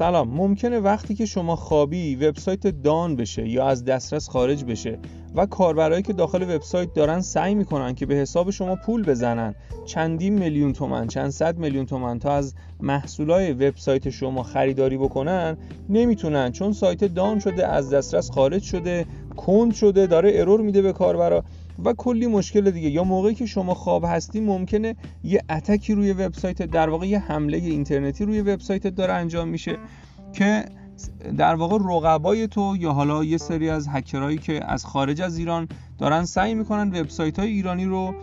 سلام. ممکنه وقتی که شما خوابی وبسایت دان بشه یا از دسترس خارج بشه و کاربرایی که داخل وبسایت دارن سعی می‌کنن که به حساب شما پول بزنن چندین میلیون تومن چند صد میلیون تومن تا از محصولای وبسایت شما خریداری بکنن نمی‌تونن. چون سایت دان شده از دسترس خارج شده کند شده داره ارور میده به کاربرا. و کلی مشکل دیگه. یا موقعی که شما خواب هستی ممکنه یه اتکی روی وبسایت در واقع یه حمله اینترنتی روی وبسایت داره انجام میشه که در واقع رقبای تو یا حالا یه سری از هکرهایی که از خارج از ایران دارن سعی می‌کنن وبسایت های ایرانی رو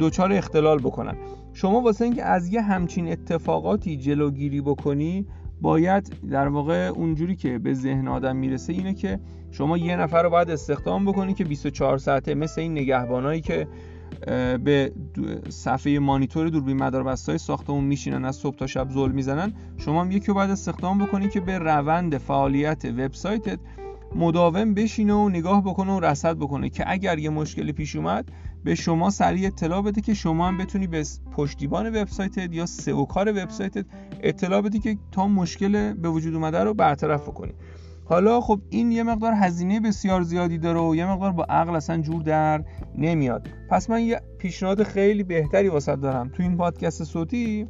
دچار اختلال بکنن. شما واسه اینکه از یه همچین اتفاقاتی جلوگیری بکنی باید در واقع اونجوری که به ذهن آدم می‌رسه اینه که شما یه نفر رو باید استخدام بکنی که 24 ساعته مثل این نگهبانایی که به صفحه مانیتور دوربین مداربستای ساختمون میشینن از صبح تا شب زل می‌زنن شما هم یکی رو باید استخدام بکنی که به روند فعالیت وبسایتت مداوم بشینه و نگاه بکنه و رصد بکنه که اگر یه مشکلی پیش اومد به شما سریع اطلاع بده که شما هم بتونی به پشتیبان وبسایتت یا سئو کار وبسایتت اطلاع بدی که تا مشکل به وجود اومده رو برطرف بکنی. حالا خب این یه مقدار هزینه بسیار زیادی داره و یه مقدار با عقل اصلا جور در نمیاد. پس من یه پیشنهاد خیلی بهتری واسه دارم. تو این پادکست صوتی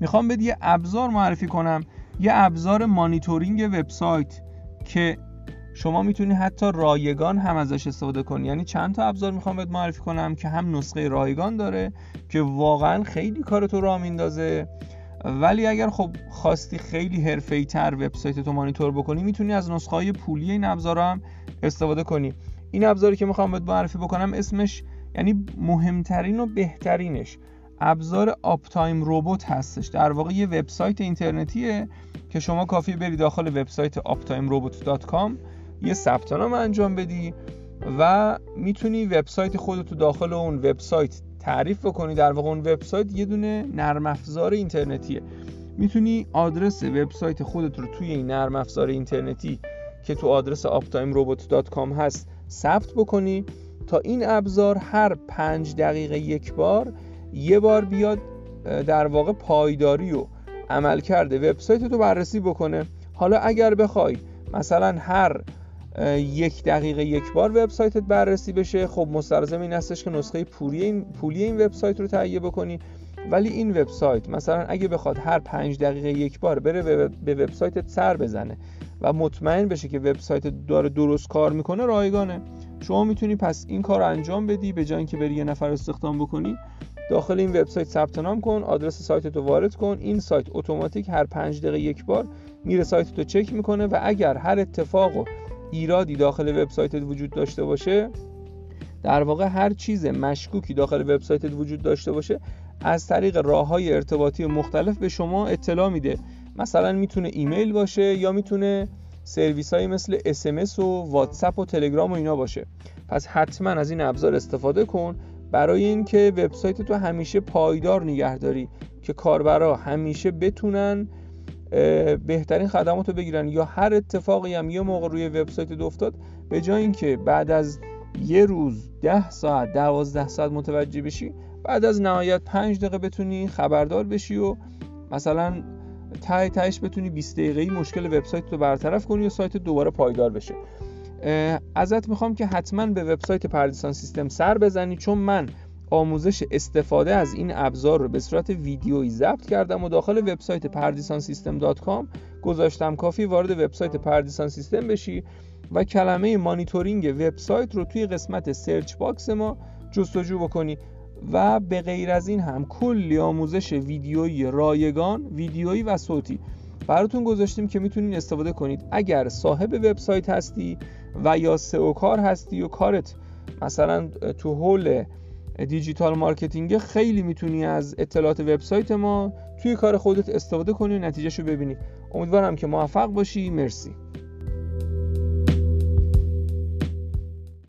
می‌خوام بهت یه ابزار معرفی کنم. یه ابزار مانیتورینگ وبسایت که شما می‌تونی حتی رایگان هم ازش استفاده کنی. یعنی چند تا ابزار می‌خوام بهت معرفی کنم که هم نسخه رایگان داره که واقعا خیلی کار تو راه میندازه. ولی اگر خب خواستی خیلی حرفه‌ای تر وبسایت تو مانیتور بکنی می‌تونی از نسخه های پولی این ابزار هم استفاده کنی. این ابزاری که می‌خوام بهت معرفی بکنم اسمش یعنی مهمترین و بهترینش ابزار Uptime Robot هستش. در واقع یه وبسایت اینترنتیه که شما کافی بری داخل وبسایت uptimerobot.com یه ثبت نام انجام بدی و می‌تونی وبسایت خودت داخل اون وبسایت تعریف بکنی. در واقع اون وبسایت یه دونه نرم افزار اینترنتیه. می‌تونی آدرس وبسایت خودت رو توی این نرم افزار اینترنتی که تو آدرس optimerobot.com هست ثبت بکنی تا این ابزار هر پنج دقیقه یک بار یه بار بیاد در واقع پایداری و عمل کرده وبسایت رو بررسی بکنه. حالا اگر بخوای مثلا هر یک دقیقه یک بار وبسایتت بررسی بشه. خب مستلزم این هستش که نسخه پولی این پولی این وبسایت رو تهیه بکنی. ولی این وبسایت مثلا اگه بخواد هر پنج دقیقه یک بار بره به وبسایتت سر بزنه و مطمئن بشه که وبسایت داره درست کار می‌کنه رایگانه. شما می‌تونی پس این کار رو انجام بدی به جای اینکه بری یه نفر استخدام بکنی. داخل این وبسایت ثبت نام کن آدرس سایت رو وارد کن. این سایت اتوماتیک هر پنج دقیقه یک بار میره سایت رو چک می‌کنه و اگر هر اتفاق ایرادی داخل وبسایتت وجود داشته باشه در واقع هر چیز مشکوکی داخل وبسایتت وجود داشته باشه از طریق راه های ارتباطی مختلف به شما اطلاع میده. مثلا می‌تونه ایمیل باشه یا می‌تونه سرویس های مثل اسمس و واتساپ و تلگرام و اینا باشه. پس حتما از این ابزار استفاده کن برای اینکه وبسایت تو همیشه پایدار نگهداری که کاربرا همیشه بتونن بهترین خدمات رو بگیرن. یا هر اتفاقی هم یه موقع روی وبسایت افتاد به جای اینکه بعد از یه روز ده ساعت دوازده ساعت متوجه بشی بعد از نهایت پنج دقیقه بتونی خبردار بشی و مثلا ته تهش بتونی 20 دقیقه مشکل وبسایت رو برطرف کنی و سایت دوباره پایدار بشه. ازت می‌خوام که حتما به وبسایت پردیسان سیستم سر بزنی چون من آموزش استفاده از این ابزار رو به صورت ویدیویی ضبط کردم و داخل وبسایت پردیسان سیستم گذاشتم. کافی وارد وبسایت پردیسان سیستم بشی و کلمه مانیتورینگ وبسایت رو توی قسمت search box ما جستجو بکنی و به غیر از این هم کلی آموزش ویدیویی رایگان ویدیویی و صوتی براتون گذاشتیم که می‌تونین استفاده کنید. اگر صاحب وبسایت هستی و یا SEO کار هستی و کارت مثلا تو حول digital marketing خیلی می‌تونی از اطلاعات وبسایت ما توی کار خودت استفاده کنی و نتیجهشو ببینی. امیدوارم که موفق باشی. مرسی.